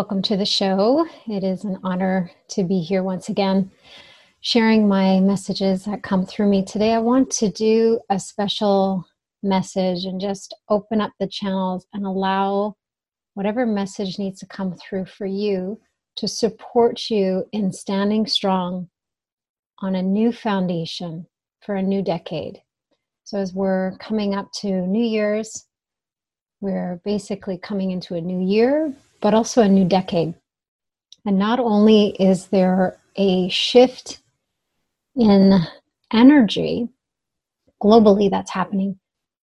Welcome to the show. It is an honor to be here once again, sharing my messages that come through me. Today, I want to do a special message and just open up the channels and allow whatever message needs to come through for you to support you in standing strong on a new foundation for a new decade. So, as we're coming up to New Year's, we're basically coming into a new year, but also a new decade. And not only is there a shift in energy globally that's happening,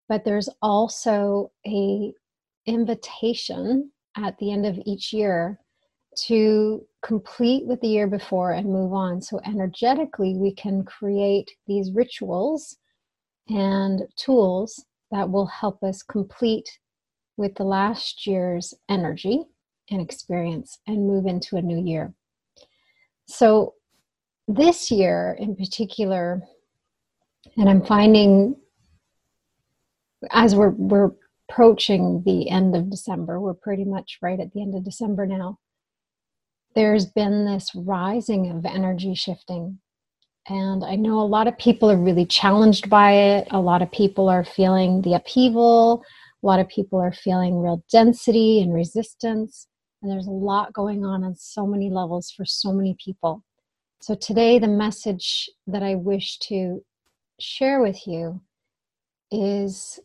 but there's also a invitation at the end of each year to complete with the year before and move on. So energetically, we can create these rituals and tools that will help us complete with the last year's energy and experience and move into a new year. So, this year in particular, and I'm finding as we're, we're approaching the end of December, we're pretty much right at the end of December now. There's been this rising of energy shifting. And I know a lot of people are really challenged by it. A lot of people are feeling the upheaval. A lot of people are feeling real density and resistance. And there's a lot going on on so many levels for so many people. So, today, the message that I wish to share with you is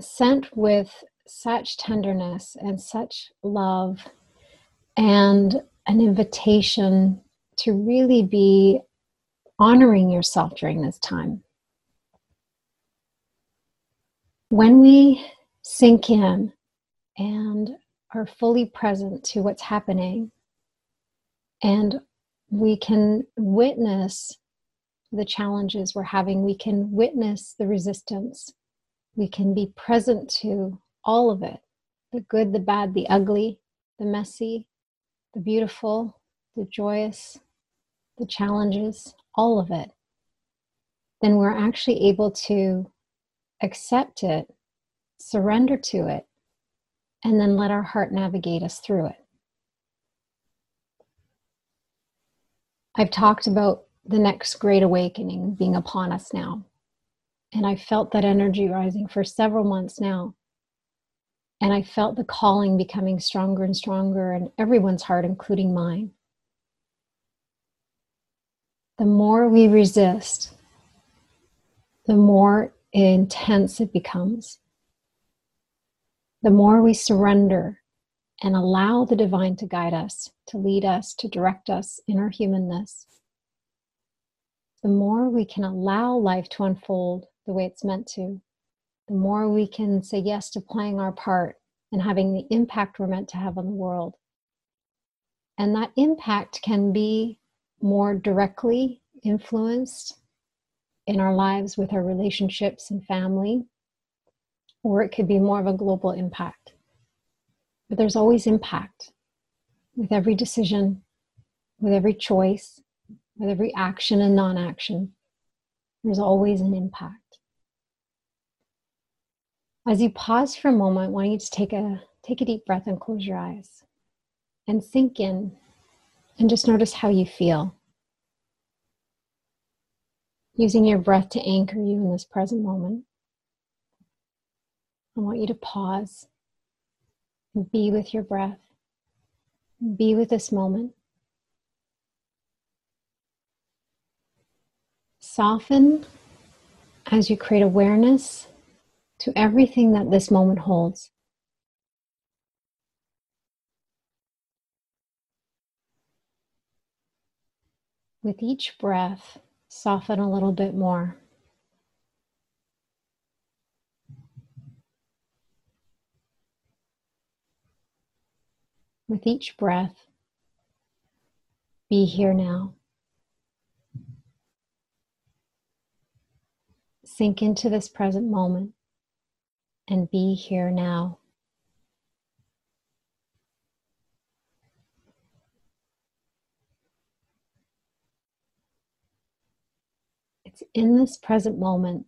sent with such tenderness and such love and an invitation to really be honoring yourself during this time. When we sink in and are fully present to what's happening. And we can witness the challenges we're having, we can witness the resistance, we can be present to all of it. The good, the bad, the ugly, the messy, the beautiful, the joyous, the challenges, all of it, then we're actually able to accept it, surrender to it, and then let our heart navigate us through it. I've talked about the next great awakening being upon us now. And I felt that energy rising for several months now. And I felt the calling becoming stronger and stronger in everyone's heart, including mine. The more we resist, the more intense it becomes the more we surrender and allow the divine to guide us, to lead us, to direct us in our humanness, the more we can allow life to unfold the way it's meant to, the more we can say yes to playing our part and having the impact we're meant to have on the world. And that impact can be more directly influenced in our lives with our relationships and family, or it could be more of a global impact. But there's always impact with every decision, with every choice, with every action and non action. There's always an impact. As you pause for a moment, I want you to take a, take a deep breath and close your eyes and sink in and just notice how you feel. Using your breath to anchor you in this present moment. I want you to pause and be with your breath, be with this moment. Soften as you create awareness to everything that this moment holds. With each breath, soften a little bit more. With each breath, be here now. Sink into this present moment and be here now. It's in this present moment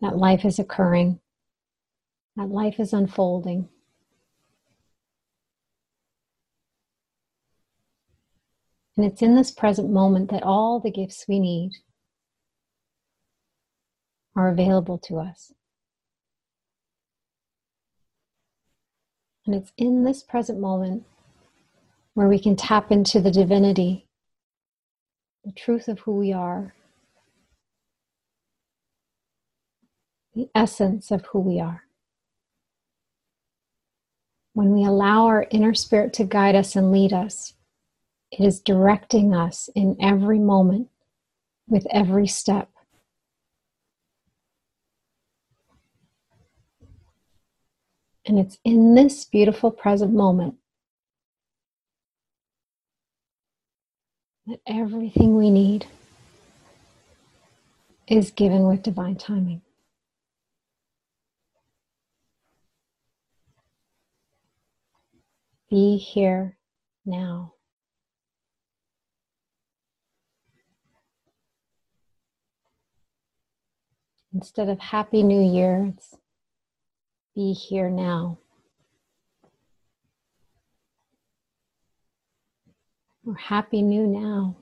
that life is occurring, that life is unfolding. And it's in this present moment that all the gifts we need are available to us. And it's in this present moment where we can tap into the divinity, the truth of who we are, the essence of who we are. When we allow our inner spirit to guide us and lead us, it is directing us in every moment with every step. And it's in this beautiful present moment that everything we need is given with divine timing. Be here now. Instead of Happy New Year, it's Be Here Now. Or Happy New Now.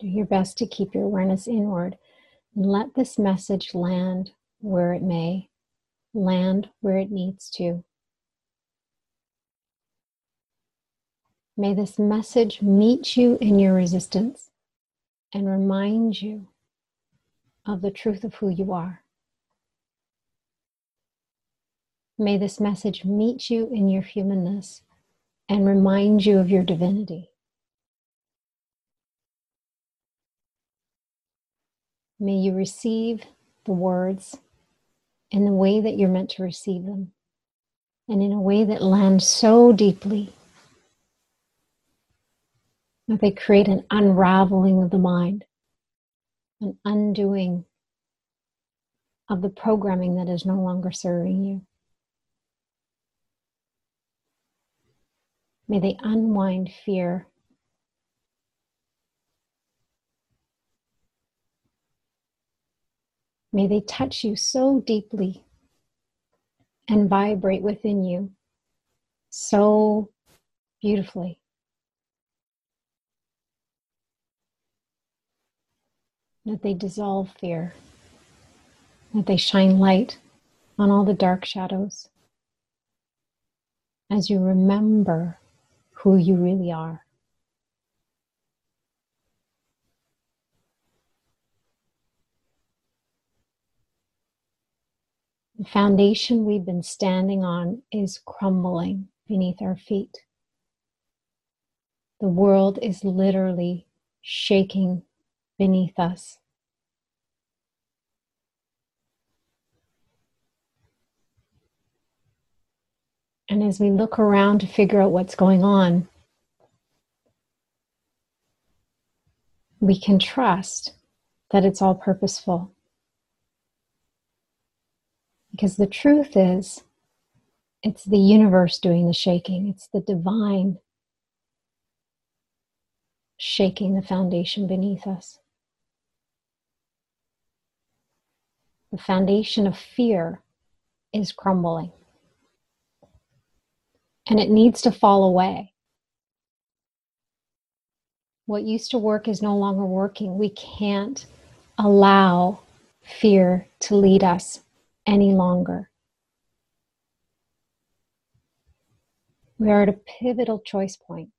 Do your best to keep your awareness inward and let this message land where it may, land where it needs to. May this message meet you in your resistance and remind you of the truth of who you are. May this message meet you in your humanness and remind you of your divinity. May you receive the words in the way that you're meant to receive them and in a way that lands so deeply they create an unraveling of the mind, an undoing of the programming that is no longer serving you. May they unwind fear. May they touch you so deeply and vibrate within you so beautifully. That they dissolve fear, that they shine light on all the dark shadows as you remember who you really are. The foundation we've been standing on is crumbling beneath our feet. The world is literally shaking beneath us. And as we look around to figure out what's going on, we can trust that it's all purposeful. Because the truth is, it's the universe doing the shaking, it's the divine shaking the foundation beneath us. the foundation of fear is crumbling. And it needs to fall away. What used to work is no longer working. We can't allow fear to lead us any longer. We are at a pivotal choice point.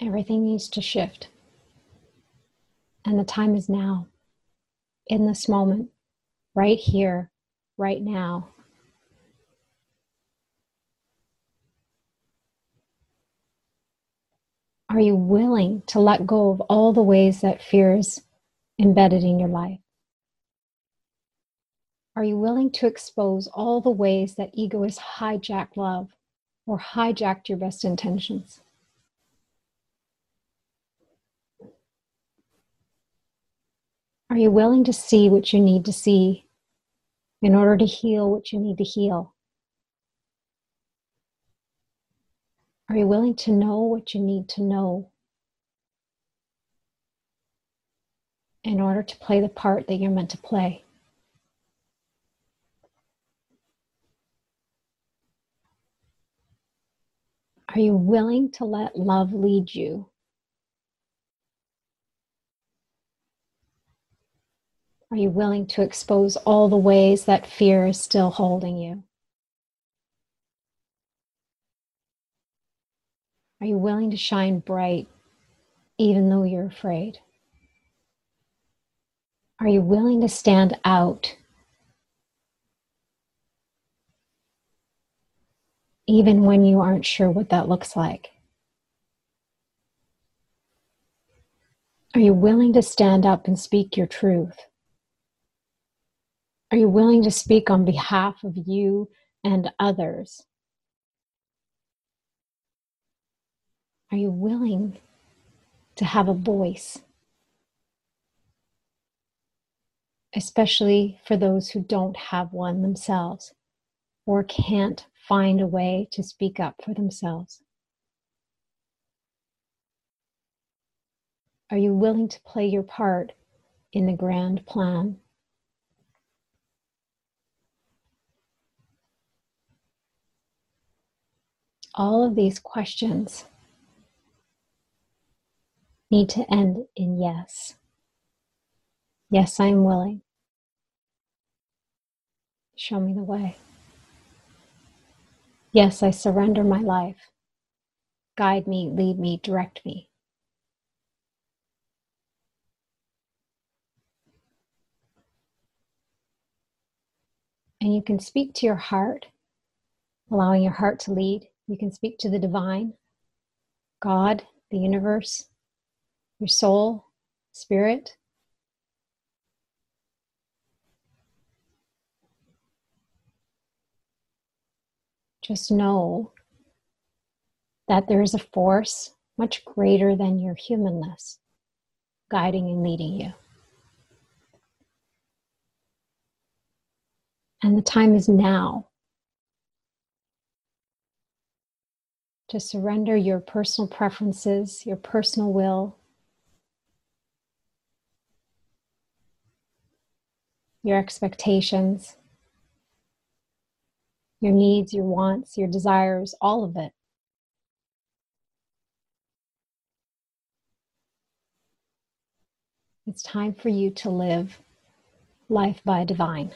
Everything needs to shift. And the time is now in this moment right here, right now. Are you willing to let go of all the ways that fear is embedded in your life? Are you willing to expose all the ways that ego has hijacked love or hijacked your best intentions? Are you willing to see what you need to see in order to heal what you need to heal? Are you willing to know what you need to know in order to play the part that you're meant to play? Are you willing to let love lead you? Are you willing to expose all the ways that fear is still holding you? Are you willing to shine bright even though you're afraid? Are you willing to stand out even when you aren't sure what that looks like? Are you willing to stand up and speak your truth? Are you willing to speak on behalf of you and others? Are you willing to have a voice? Especially for those who don't have one themselves or can't find a way to speak up for themselves? Are you willing to play your part in the grand plan? All of these questions need to end in yes. Yes, I am willing. Show me the way. Yes, I surrender my life. Guide me, lead me, direct me. And you can speak to your heart, allowing your heart to lead. You can speak to the divine, God, the universe, your soul, spirit. Just know that there is a force much greater than your humanness guiding and leading you. And the time is now to surrender your personal preferences, your personal will, your expectations your needs, your wants, your desires, all of it. It's time for you to live life by divine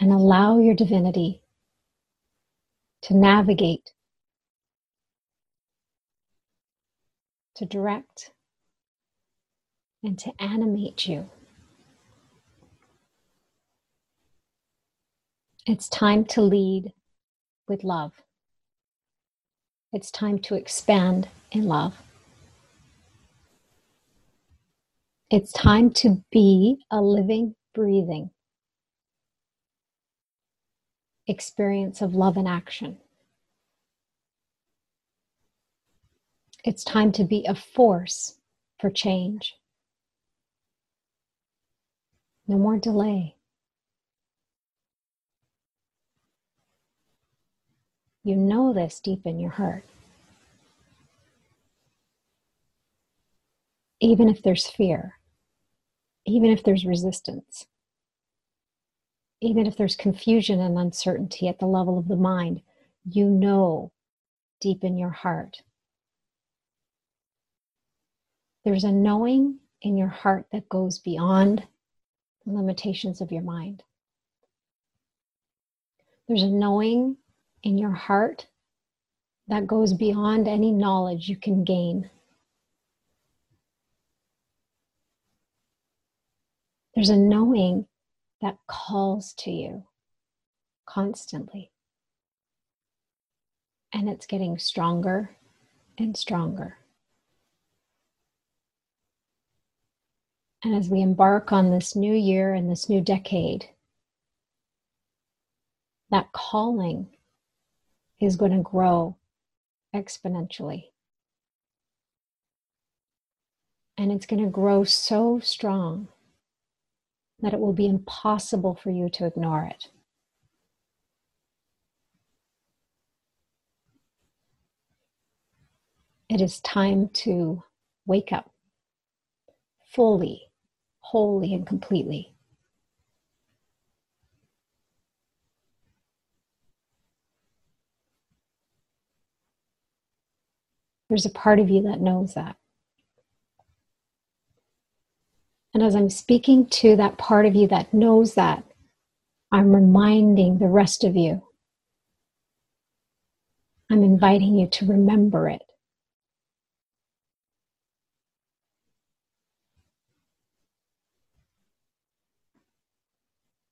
and allow your divinity to navigate, to direct, and to animate you. It's time to lead with love. It's time to expand in love. It's time to be a living, breathing experience of love and action. It's time to be a force for change. No more delay. You know this deep in your heart. Even if there's fear, even if there's resistance, even if there's confusion and uncertainty at the level of the mind, you know deep in your heart. There's a knowing in your heart that goes beyond limitations of your mind. There's a knowing in your heart that goes beyond any knowledge you can gain. There's a knowing that calls to you constantly. And it's getting stronger and stronger. And as we embark on this new year and this new decade, that calling is going to grow exponentially. And it's going to grow so strong that it will be impossible for you to ignore it. It is time to wake up fully, wholly, and completely. There's a part of you that knows that. And as I'm speaking to that part of you that knows that, I'm reminding the rest of you. I'm inviting you to remember it.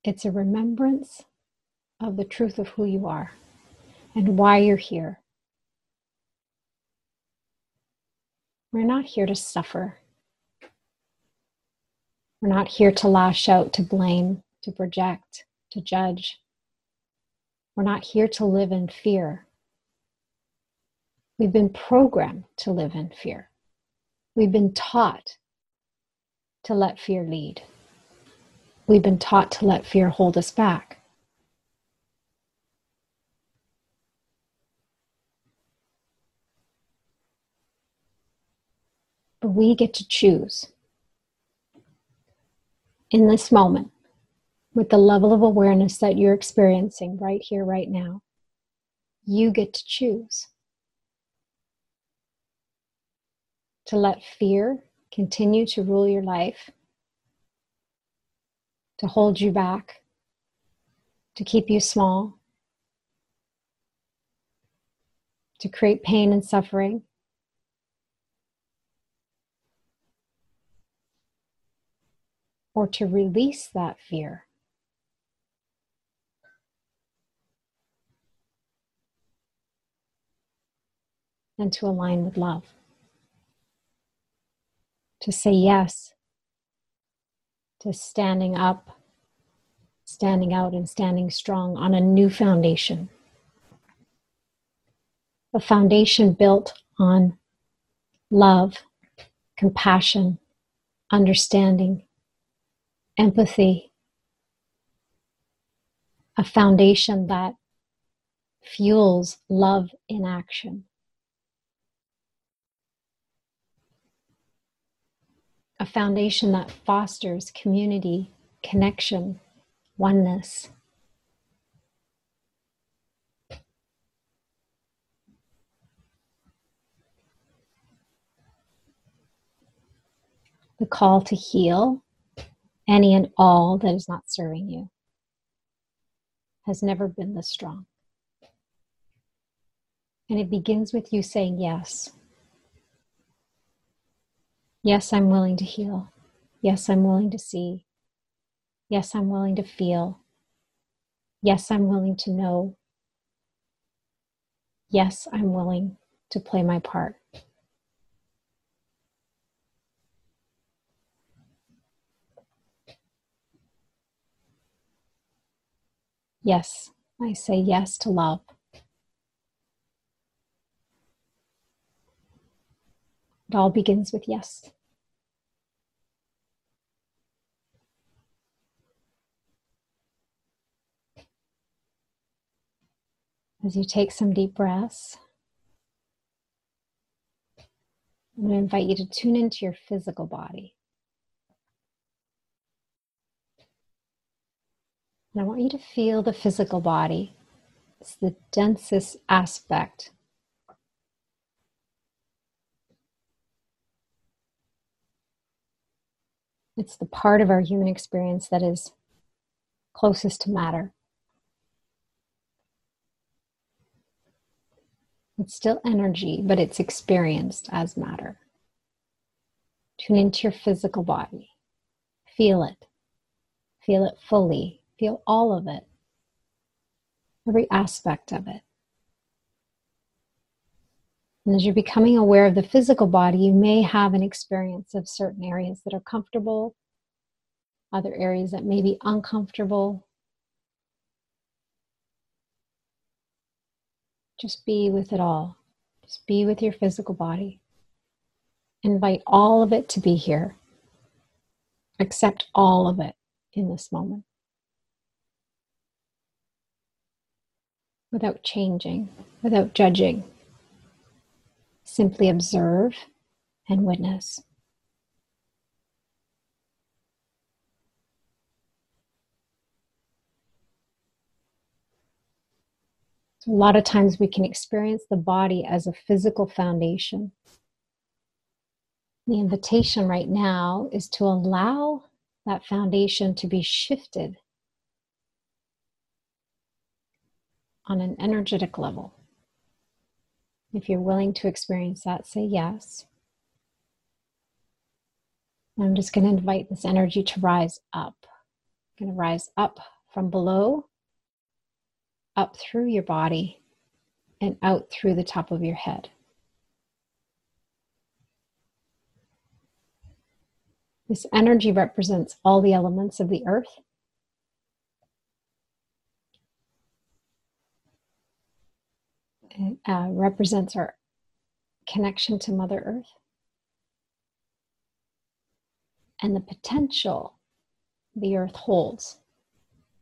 It's a remembrance of the truth of who you are and why you're here. We're not here to suffer. We're not here to lash out, to blame, to project, to judge. We're not here to live in fear. We've been programmed to live in fear. We've been taught to let fear lead. We've been taught to let fear hold us back. But we get to choose in this moment with the level of awareness that you're experiencing right here, right now. You get to choose to let fear continue to rule your life to hold you back, to keep you small, to create pain and suffering. Or to release that fear. And to align with love. To say yes to standing up, standing out, and standing strong on a new foundation. A foundation built on love, compassion, understanding, empathy. A foundation that fuels love in action. A foundation that fosters community, connection, oneness. The call to heal any and all that is not serving you has never been this strong. And it begins with you saying yes. Yes, I'm willing to heal. Yes, I'm willing to see. Yes, I'm willing to feel. Yes, I'm willing to know. Yes, I'm willing to play my part. Yes, I say yes to love. It all begins with yes. As you take some deep breaths, I'm going to invite you to tune into your physical body. And I want you to feel the physical body. It's the densest aspect. It's the part of our human experience that is closest to matter. It's still energy, but it's experienced as matter. Tune into your physical body. Feel it. Feel it fully. Feel all of it, every aspect of it. And as you're becoming aware of the physical body, you may have an experience of certain areas that are comfortable, other areas that may be uncomfortable. Just be with it all. Just be with your physical body. Invite all of it to be here. Accept all of it in this moment without changing, without judging. Simply observe and witness. A lot of times we can experience the body as a physical foundation. The invitation right now is to allow that foundation to be shifted on an energetic level. If you're willing to experience that, say yes. I'm just going to invite this energy to rise up. going to rise up from below, up through your body, and out through the top of your head. This energy represents all the elements of the earth. It uh, represents our connection to Mother Earth and the potential the earth holds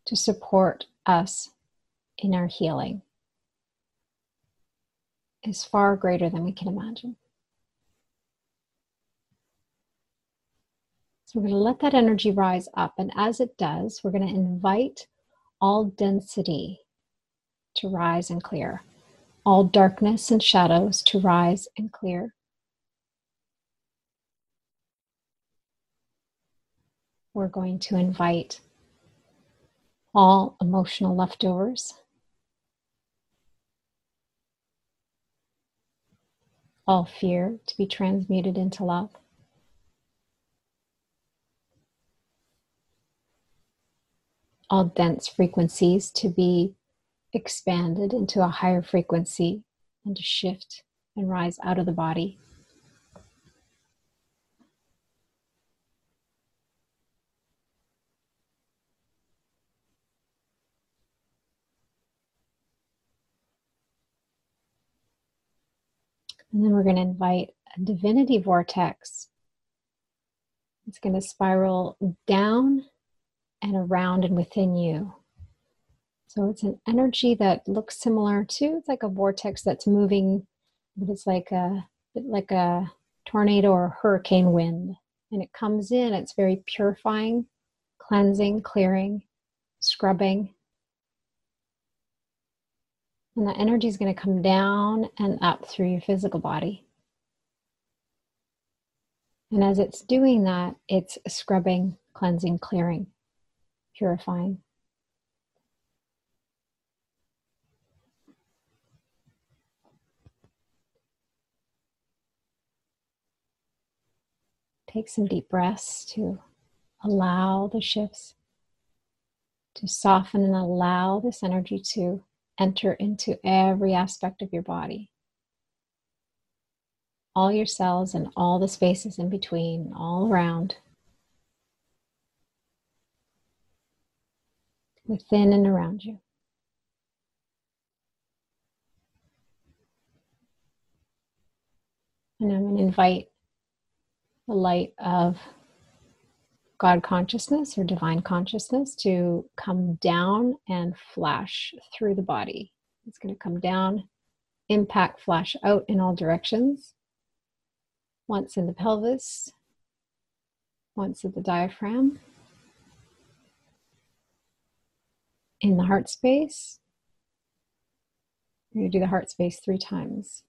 to support us in our healing is far greater than we can imagine. So we're going to let that energy rise up. And as it does, we're going to invite all density to rise and clear all darkness and shadows to rise and clear. We're going to invite all emotional leftovers, all fear to be transmuted into love. All dense frequencies to be expanded into a higher frequency and to shift and rise out of the body. And then we're going to invite a divinity vortex. It's going to spiral down and around and within you. So it's an energy that looks similar to it's like a vortex that's moving, but it's like a like a tornado or hurricane wind. And it comes in, it's very purifying, cleansing, clearing, scrubbing. And the energy is going to come down and up through your physical body. And as it's doing that, it's scrubbing, cleansing, clearing, purifying. Take some deep breaths to allow the shifts to soften and allow this energy to enter into every aspect of your body. All your cells and all the spaces in between, all around. Within and around you. And I'm going to invite the light of God consciousness or divine consciousness to come down and flash through the body. It's going to come down, impact, flash out in all directions. Once in the pelvis, once at the diaphragm, in the heart space. We're going to do the heart space three times.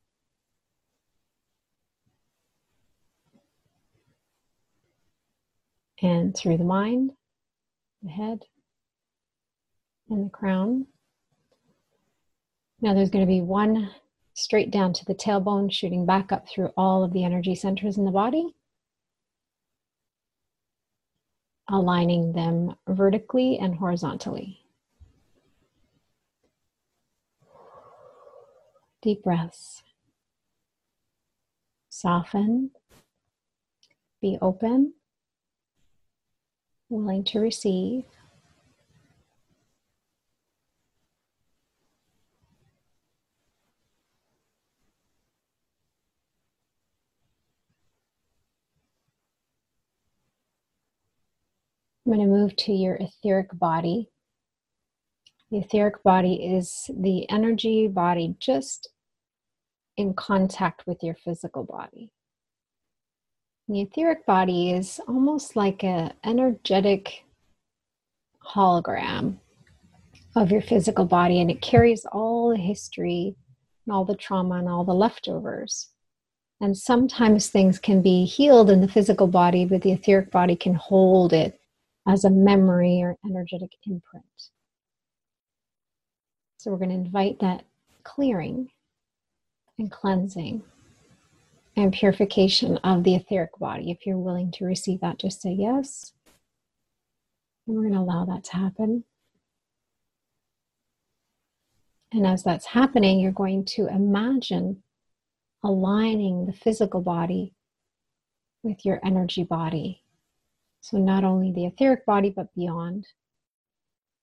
And through the mind, the head, and the crown. Now there's going to be one straight down to the tailbone, shooting back up through all of the energy centers in the body. aligning them vertically and horizontally. Deep breaths. Soften. Be open. Willing to receive. I'm going to move to your etheric body. The etheric body is the energy body just in contact with your physical body. The etheric body is almost like an energetic hologram of your physical body, and it carries all the history and all the trauma and all the leftovers. And sometimes things can be healed in the physical body, but the etheric body can hold it as a memory or energetic imprint. So we're going to invite that clearing and cleansing and purification of the etheric body. If you're willing to receive that, just say yes. And we're going to allow that to happen. And as that's happening, you're going to imagine aligning the physical body with your energy body so, not only the etheric body, but beyond.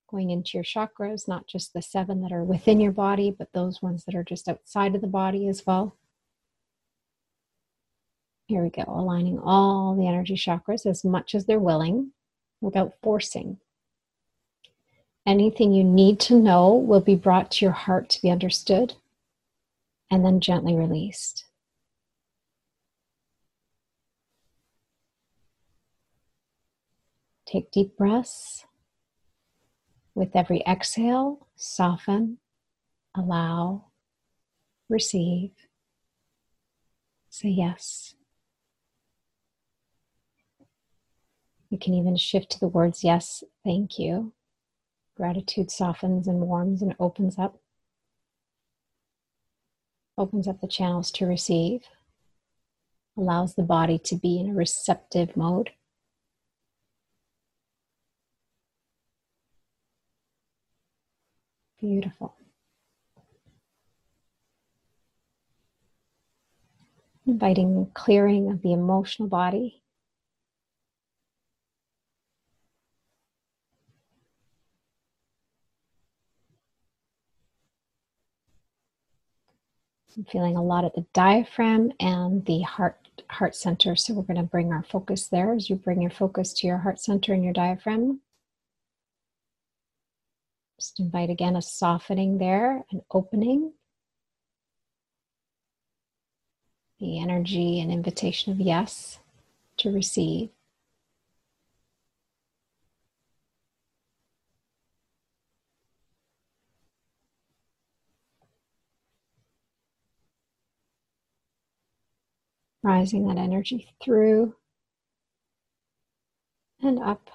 Going into your chakras, not just the seven that are within your body, but those ones that are just outside of the body as well. Here we go, aligning all the energy chakras as much as they're willing without forcing. Anything you need to know will be brought to your heart to be understood and then gently released. Take deep breaths. With every exhale, soften, allow, receive. Say yes. You can even shift to the words yes, thank you. Gratitude softens and warms and opens up. Opens up the channels to receive. Allows the body to be in a receptive mode. Beautiful. Inviting clearing of the emotional body. I'm feeling a lot at the diaphragm and the heart heart center. So we're going to bring our focus there as you bring your focus to your heart center and your diaphragm. Just invite again a softening there, an opening. The energy and invitation of yes to receive. Rising that energy through and up.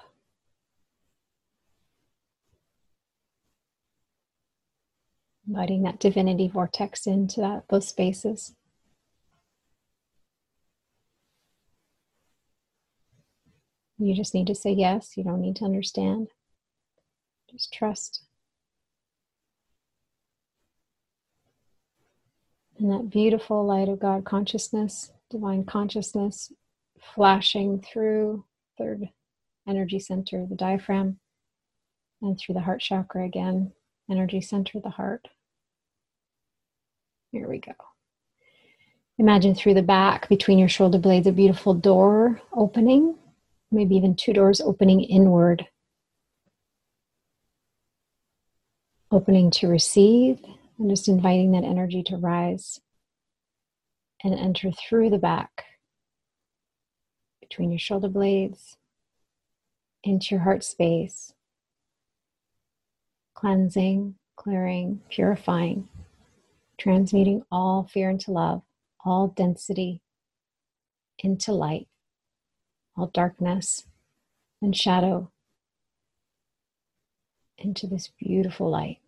Inviting that divinity vortex into that, those spaces. You just need to say yes. You don't need to understand. Just trust. And that beautiful light of God consciousness, divine consciousness, flashing through third energy center, the diaphragm, and through the heart chakra again, energy center, the heart. Here we go. Imagine through the back between your shoulder blades a beautiful door opening, maybe even two doors opening inward. Opening to receive and just inviting that energy to rise and enter through the back between your shoulder blades into your heart space, cleansing, clearing, purifying transmuting all fear into love, all density into light, all darkness and shadow into this beautiful light.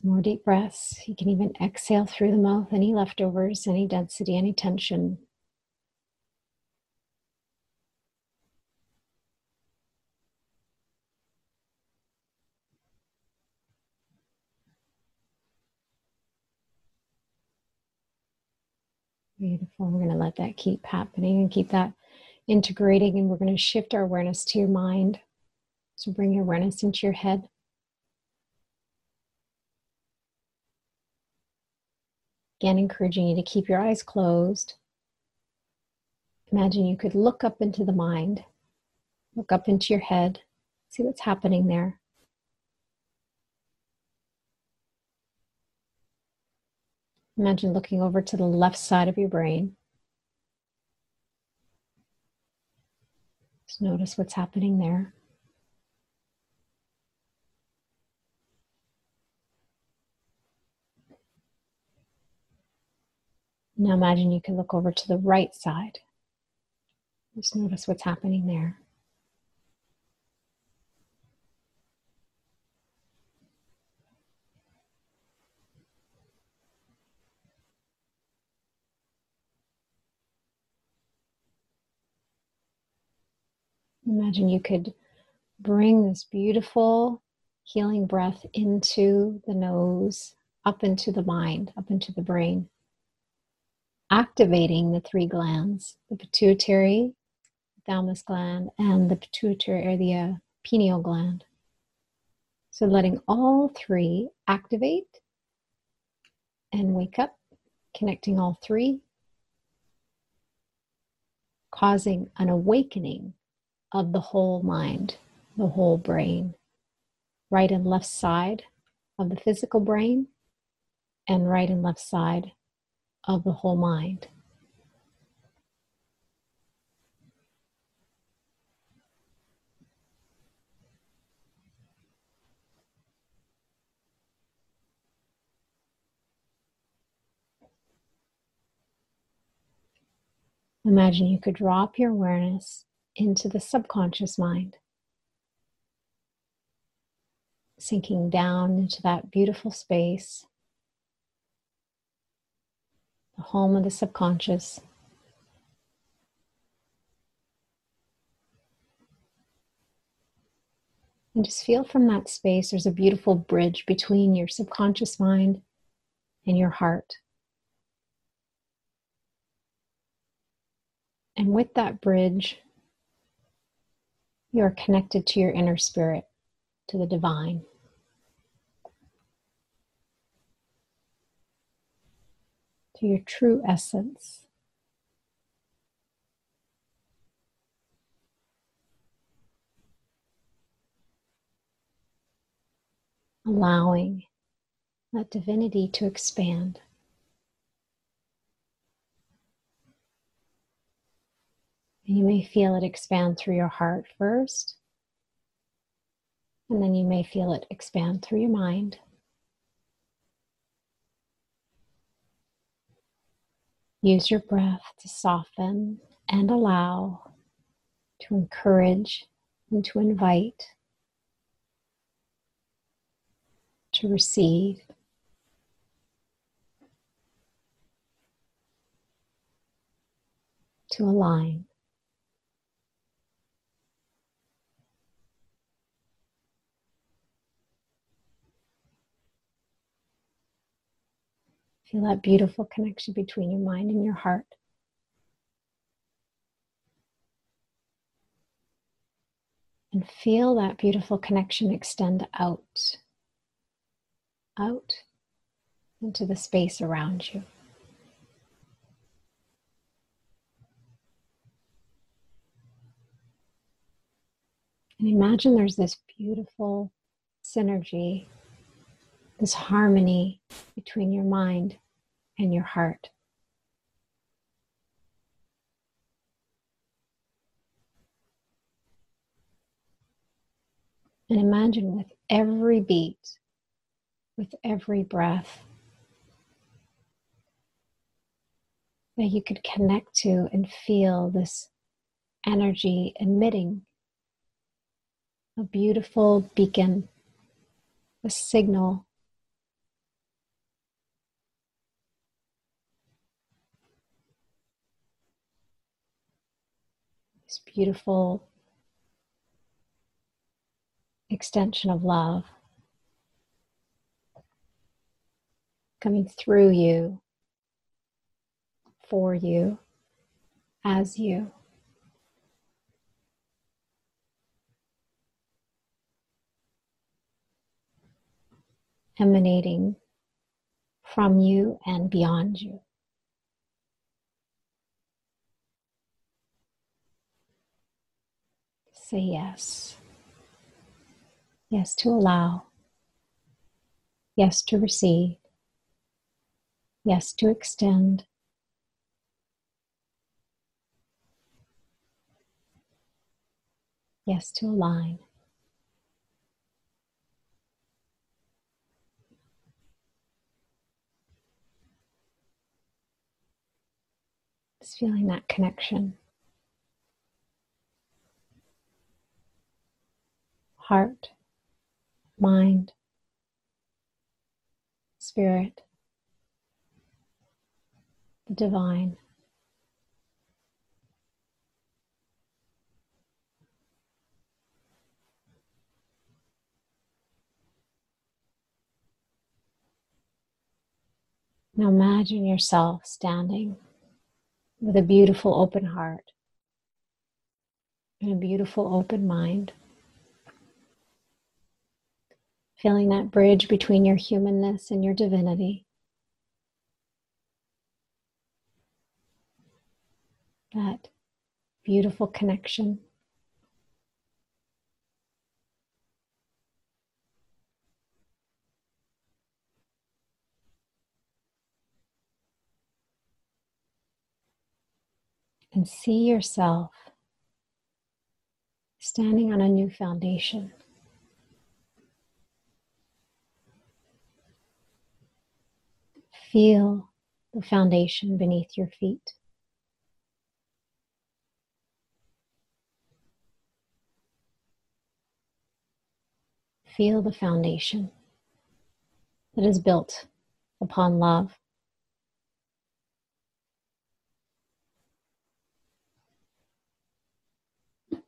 Some more deep breaths. You can even exhale through the mouth any leftovers, any density, any tension. Beautiful. We're going to let that keep happening and keep that integrating, and we're going to shift our awareness to your mind. So bring your awareness into your head. Again, encouraging you to keep your eyes closed. Imagine you could look up into the mind, look up into your head, see what's happening there. Imagine looking over to the left side of your brain. Just notice what's happening there. Now imagine you can look over to the right side. Just notice what's happening there. Imagine you could bring this beautiful healing breath into the nose, up into the mind, up into the brain, activating the three glands the pituitary, thalamus gland, and the pituitary or the uh, pineal gland. So letting all three activate and wake up, connecting all three, causing an awakening of the whole mind, the whole brain, right and left side of the physical brain, and right and left side of the whole mind. Imagine you could drop your awareness into the subconscious mind. Sinking down into that beautiful space, the home of the subconscious. And just feel from that space there's a beautiful bridge between your subconscious mind and your heart. And with that bridge, you are connected to your inner spirit, to the divine. To your true essence. Allowing that divinity to expand. You may feel it expand through your heart first, and then you may feel it expand through your mind. Use your breath to soften and allow, to encourage and to invite, to receive. To align. Feel that beautiful connection between your mind and your heart. And feel that beautiful connection extend out, out into the space around you. And imagine there's this beautiful synergy this harmony between your mind and your heart. And imagine with every beat, with every breath, that you could connect to and feel this energy emitting a beautiful beacon, a signal this beautiful extension of love coming through you, for you, as you. Emanating from you and beyond you. Say yes. Yes to allow. Yes to receive. Yes to extend. Yes to align. Just feeling that connection. Heart, mind, spirit, the divine. Now imagine yourself standing with a beautiful open heart and a beautiful open mind. Feeling that bridge between your humanness and your divinity. That beautiful connection. and see yourself standing on a new foundation. Feel the foundation beneath your feet. Feel the foundation that is built upon love. What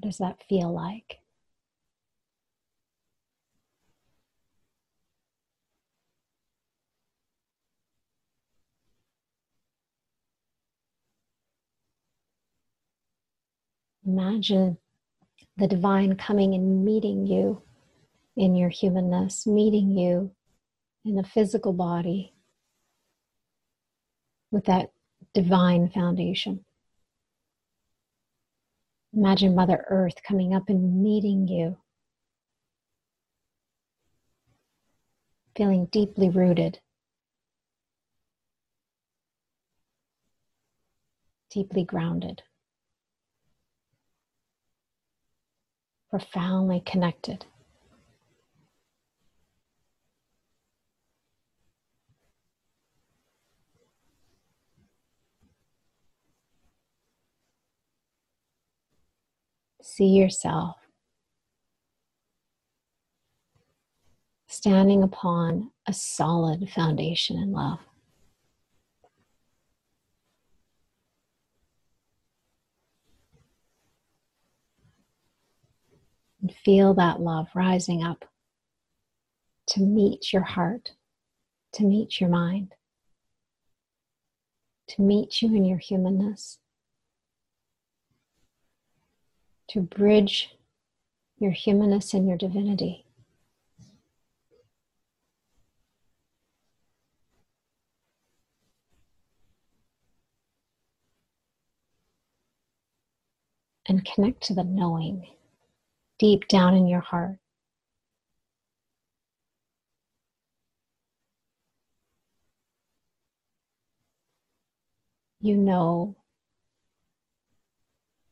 does that feel like? Imagine the divine coming and meeting you in your humanness, meeting you in the physical body with that divine foundation. Imagine Mother Earth coming up and meeting you, feeling deeply rooted, deeply grounded. Profoundly connected. See yourself standing upon a solid foundation in love. And feel that love rising up to meet your heart, to meet your mind, to meet you in your humanness, to bridge your humanness and your divinity. And connect to the knowing deep down in your heart. You know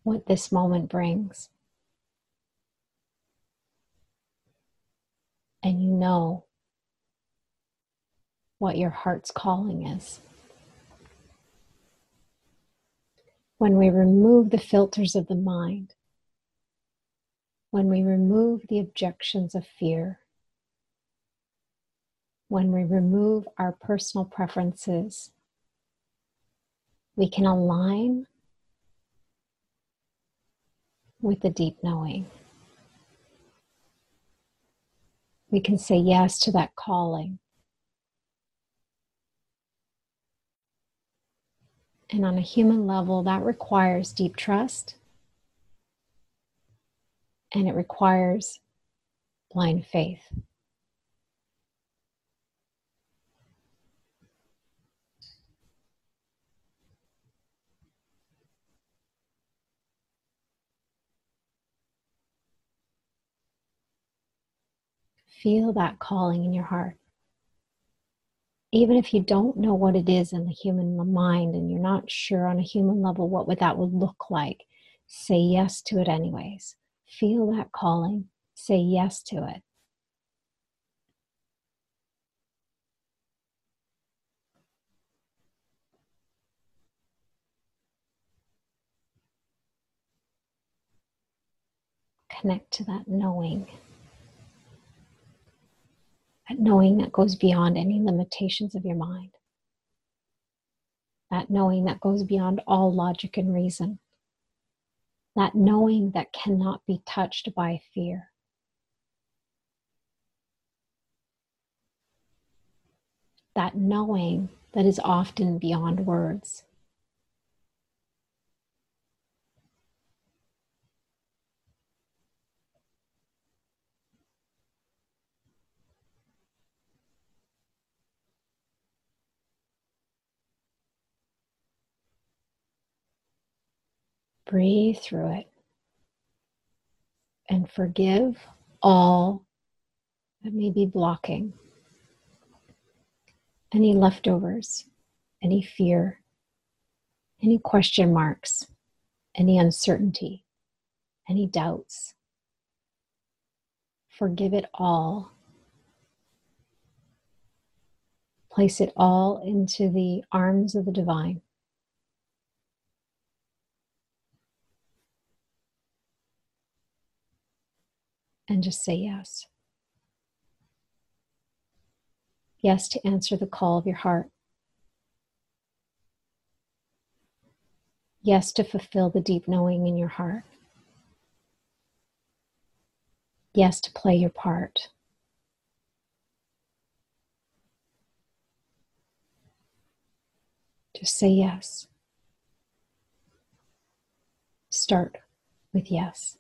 what this moment brings. And you know what your heart's calling is. When we remove the filters of the mind, when we remove the objections of fear, when we remove our personal preferences, we can align with the deep knowing. We can say yes to that calling. And on a human level, that requires deep trust and it requires blind faith. Feel that calling in your heart. Even if you don't know what it is in the human mind and you're not sure on a human level what that would look like, say yes to it anyways. Feel that calling. Say yes to it. Connect to that knowing that knowing that goes beyond any limitations of your mind, that knowing that goes beyond all logic and reason, that knowing that cannot be touched by fear. That knowing that is often beyond words. Breathe through it and forgive all that may be blocking any leftovers, any fear, any question marks, any uncertainty, any doubts. Forgive it all. Place it all into the arms of the divine. And just say yes. Yes to answer the call of your heart. Yes to fulfill the deep knowing in your heart. Yes to play your part. Just say yes. Start with yes.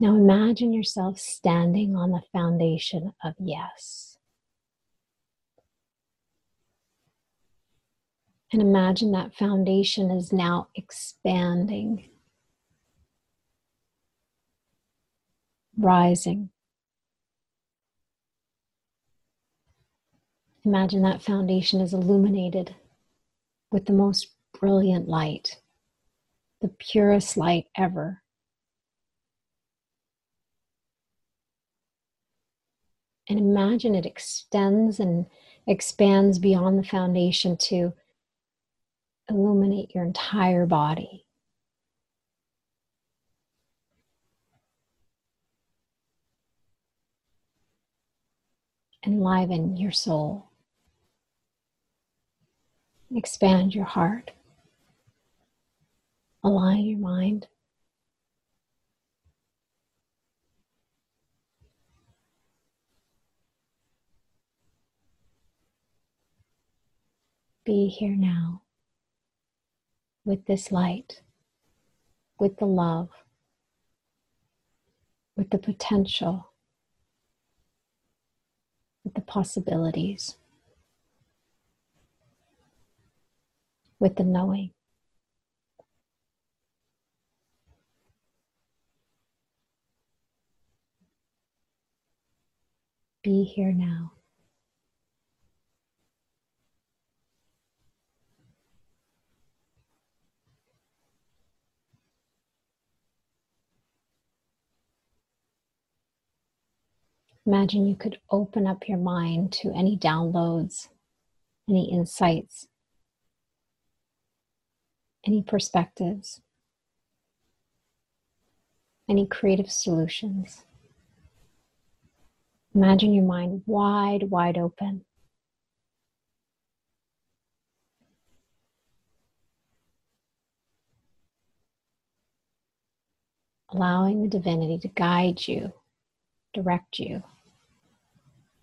Now imagine yourself standing on the foundation of yes. And imagine that foundation is now expanding, rising. Imagine that foundation is illuminated with the most brilliant light, the purest light ever. And imagine it extends and expands beyond the foundation to illuminate your entire body. Enliven your soul. Expand your heart. Align your mind. Be here now with this light, with the love, with the potential, with the possibilities, with the knowing. Be here now. Imagine you could open up your mind to any downloads, any insights, any perspectives, any creative solutions. Imagine your mind wide, wide open. Allowing the divinity to guide you, direct you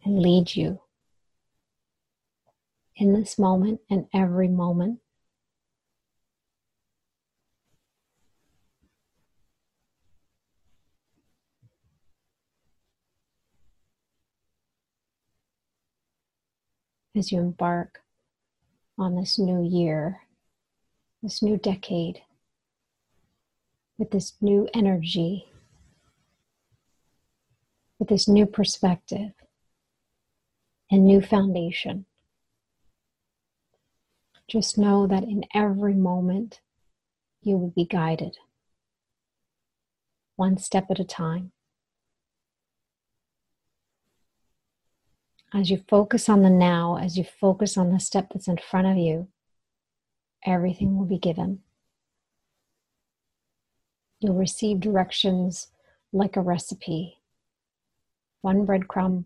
and lead you in this moment and every moment. As you embark on this new year, this new decade, with this new energy, with this new perspective and new foundation. Just know that in every moment you will be guided, one step at a time. As you focus on the now, as you focus on the step that's in front of you, everything will be given. You'll receive directions like a recipe one breadcrumb,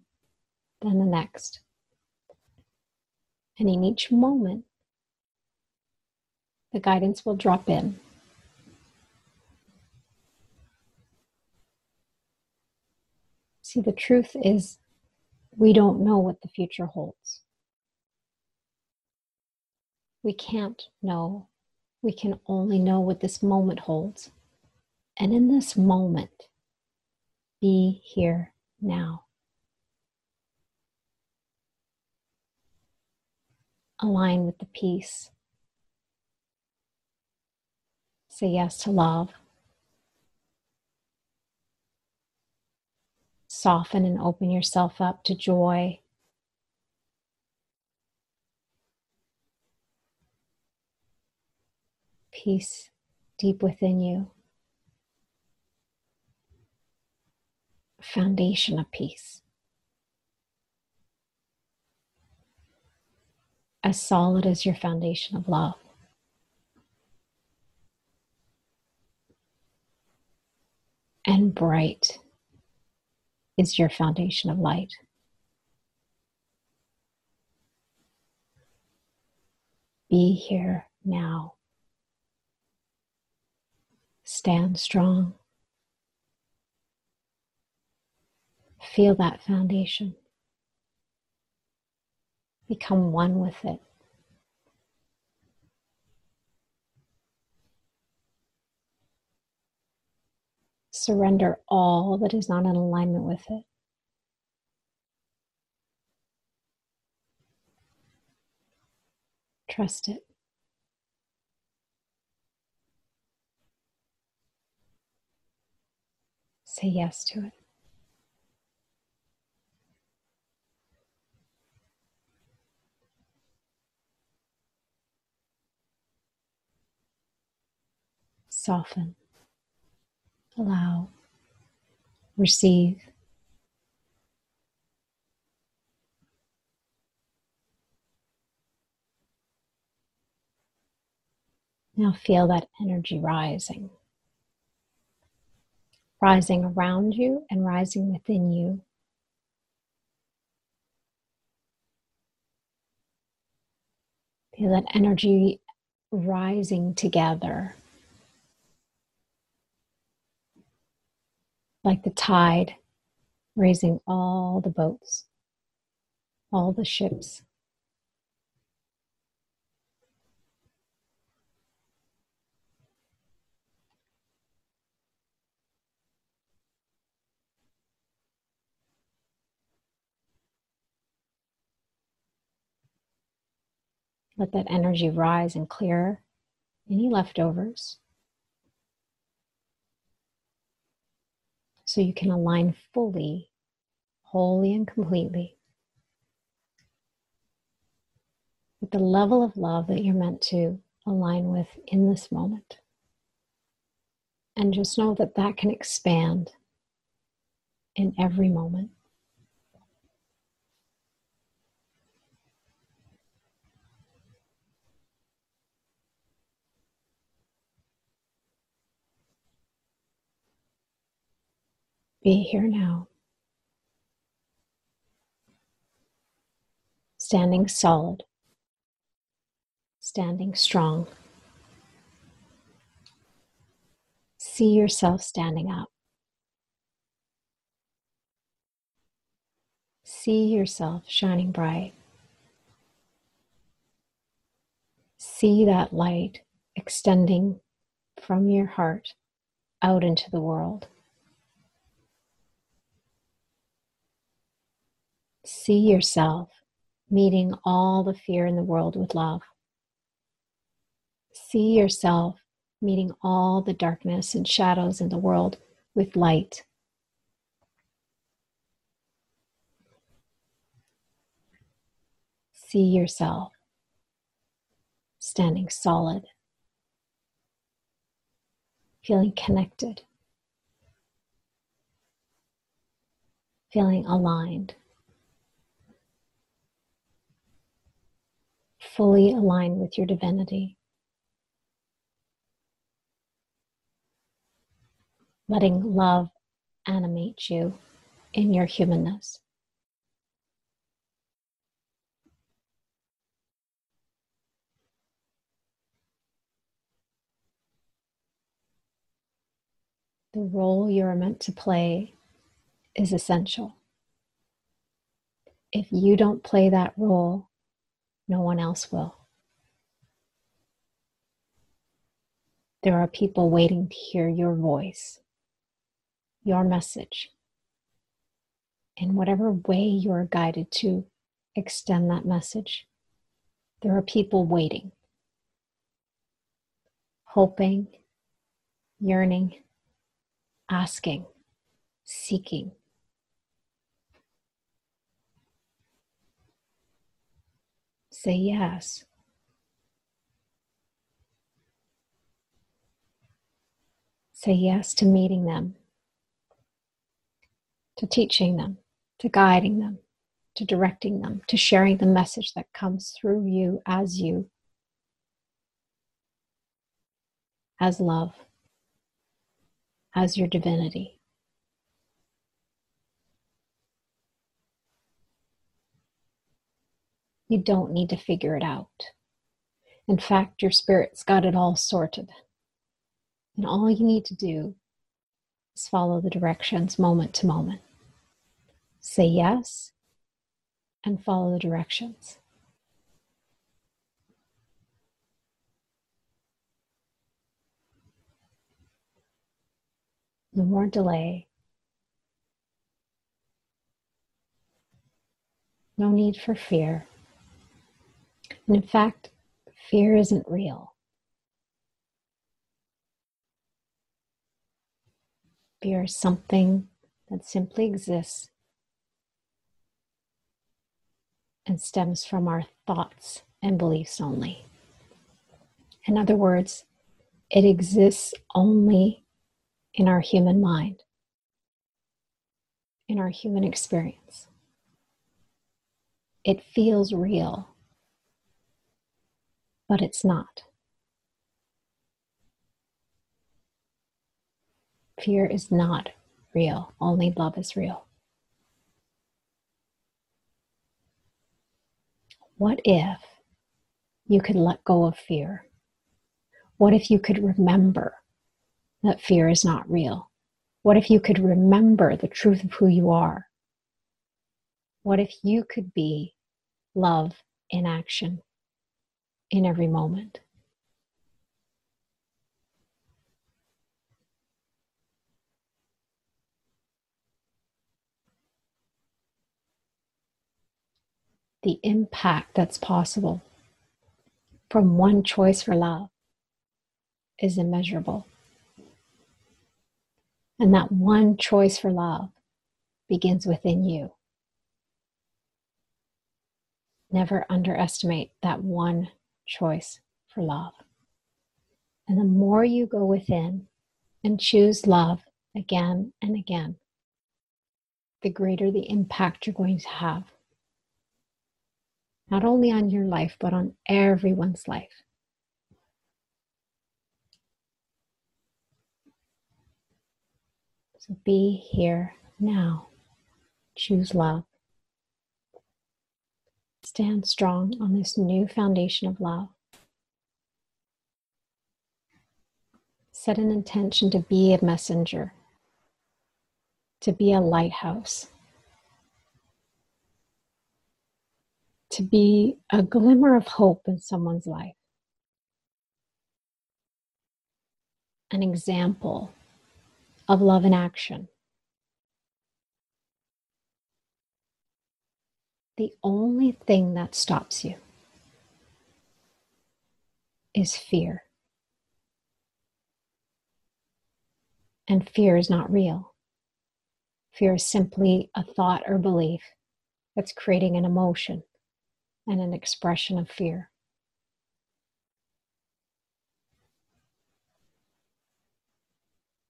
then the next. And in each moment, the guidance will drop in. See, the truth is, we don't know what the future holds. We can't know. We can only know what this moment holds. And in this moment, be here now. Align with the peace. Say yes to love. Soften and open yourself up to joy. Peace deep within you. foundation of peace. As solid as your foundation of love. And bright is your foundation of light. Be here now. Stand strong. Feel that foundation. Become one with it. Surrender all that is not in alignment with it. Trust it. Say yes to it. Soften, allow, receive. Now feel that energy rising, rising around you and rising within you. Feel that energy rising together like the tide raising all the boats, all the ships. Let that energy rise and clear any leftovers. So you can align fully, wholly, and completely with the level of love that you're meant to align with in this moment. And just know that that can expand in every moment. Be here now. Standing solid, standing strong, See yourself standing up. See yourself shining bright. See that light extending from your heart out into the world. See yourself meeting all the fear in the world with love. See yourself meeting all the darkness and shadows in the world with light. See yourself standing solid, feeling connected, feeling aligned. Fully aligned with your divinity. Letting love animate you in your humanness. The role you are meant to play is essential. If you don't play that role, no one else will. There are people waiting to hear your voice, your message, in whatever way you are guided to extend that message. There are people waiting, hoping, yearning, asking, seeking say yes. Say yes to meeting them, to teaching them, to guiding them, to directing them, to sharing the message that comes through you as you, as love, as your divinity. You don't need to figure it out. In fact, your spirit's got it all sorted. And all you need to do is follow the directions moment to moment. Say yes and follow the directions. No more delay. No need for fear. And in fact, fear isn't real. Fear is something that simply exists and stems from our thoughts and beliefs only. In other words, it exists only in our human mind, in our human experience. It feels real but it's not. Fear is not real, only love is real. What if you could let go of fear? What if you could remember that fear is not real? What if you could remember the truth of who you are? What if you could be love in action? In every moment. The impact that's possible from one choice for love is immeasurable. And that one choice for love begins within you. Never underestimate that one choice for love. And the more you go within and choose love again and again, the greater the impact you're going to have. Not only on your life, but on everyone's life. So be here now. Choose love. Stand strong on this new foundation of love. set an intention to be a messenger, to be a lighthouse, to be a glimmer of hope in someone's life, an example of love in action. The only thing that stops you is fear. And fear is not real. Fear is simply a thought or belief that's creating an emotion and an expression of fear.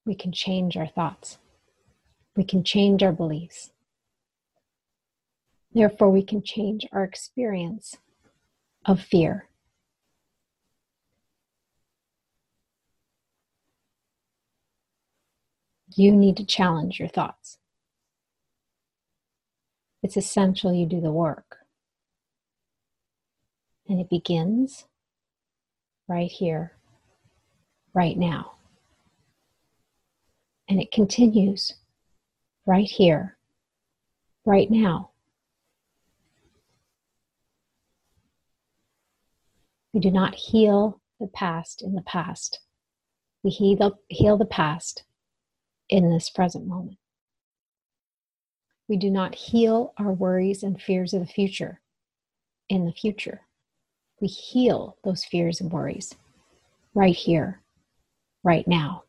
We can change our thoughts. We can change our beliefs. Therefore, we can change our experience of fear. You need to challenge your thoughts. It's essential you do the work. And it begins right here, right now. And it continues right here, right now. We do not heal the past in the past. We heal, the, heal the past in this present moment. We do not heal our worries and fears of the future in the future. We heal those fears and worries right here, right now.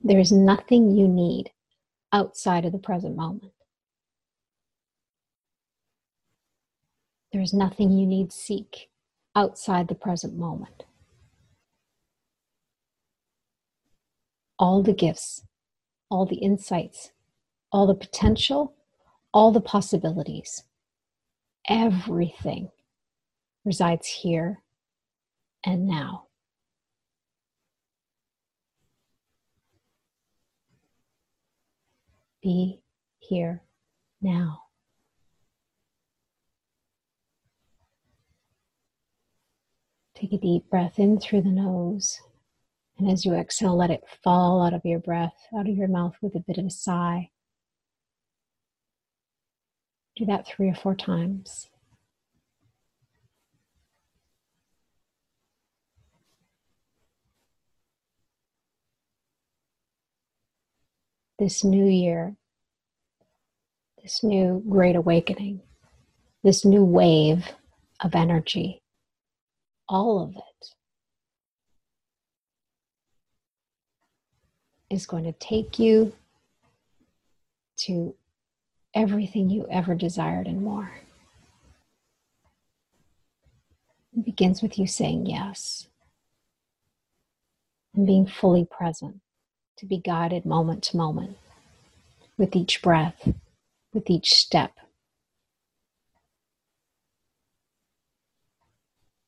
There is nothing you need outside of the present moment. There is nothing you need seek outside the present moment. All the gifts, all the insights, all the potential, all the possibilities, everything resides here and now. Be here now. Take a deep breath in through the nose. And as you exhale, let it fall out of your breath, out of your mouth with a bit of a sigh. Do that three or four times. This new year, this new great awakening, this new wave of energy all of it is going to take you to everything you ever desired and more. It begins with you saying yes and being fully present to be guided moment to moment with each breath, with each step,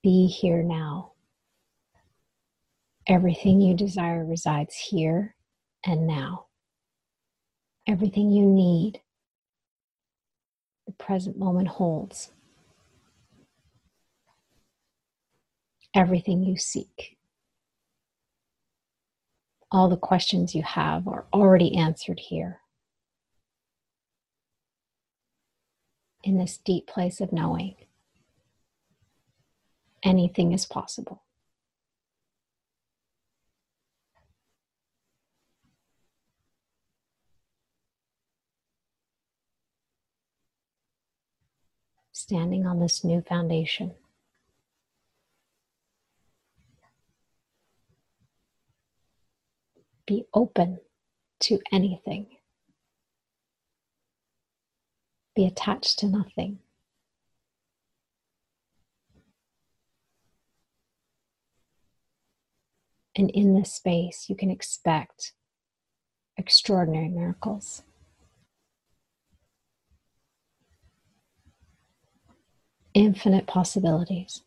be here now. Everything you desire resides here and now. Everything you need, the present moment holds. Everything you seek. All the questions you have are already answered here. In this deep place of knowing anything is possible. Standing on this new foundation. Be open to anything. Be attached to nothing. And in this space, you can expect extraordinary miracles. Infinite possibilities.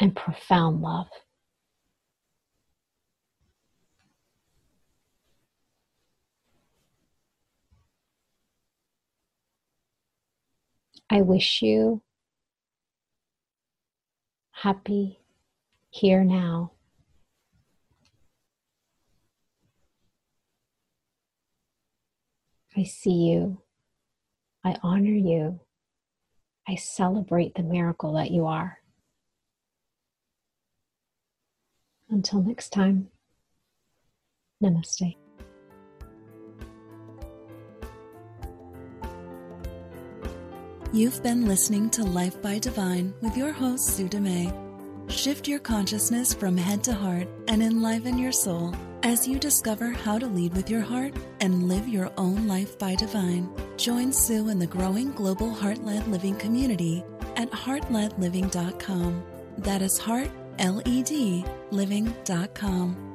and profound love. I wish you happy here now. I see you. I honor you. I celebrate the miracle that you are. Until next time, namaste. You've been listening to Life by Divine with your host, Sue Dumais. Shift your consciousness from head to heart and enliven your soul as you discover how to lead with your heart and live your own life by divine. Join Sue in the growing global heart led living community at heartledliving.com. That is heart, L E D, living.com.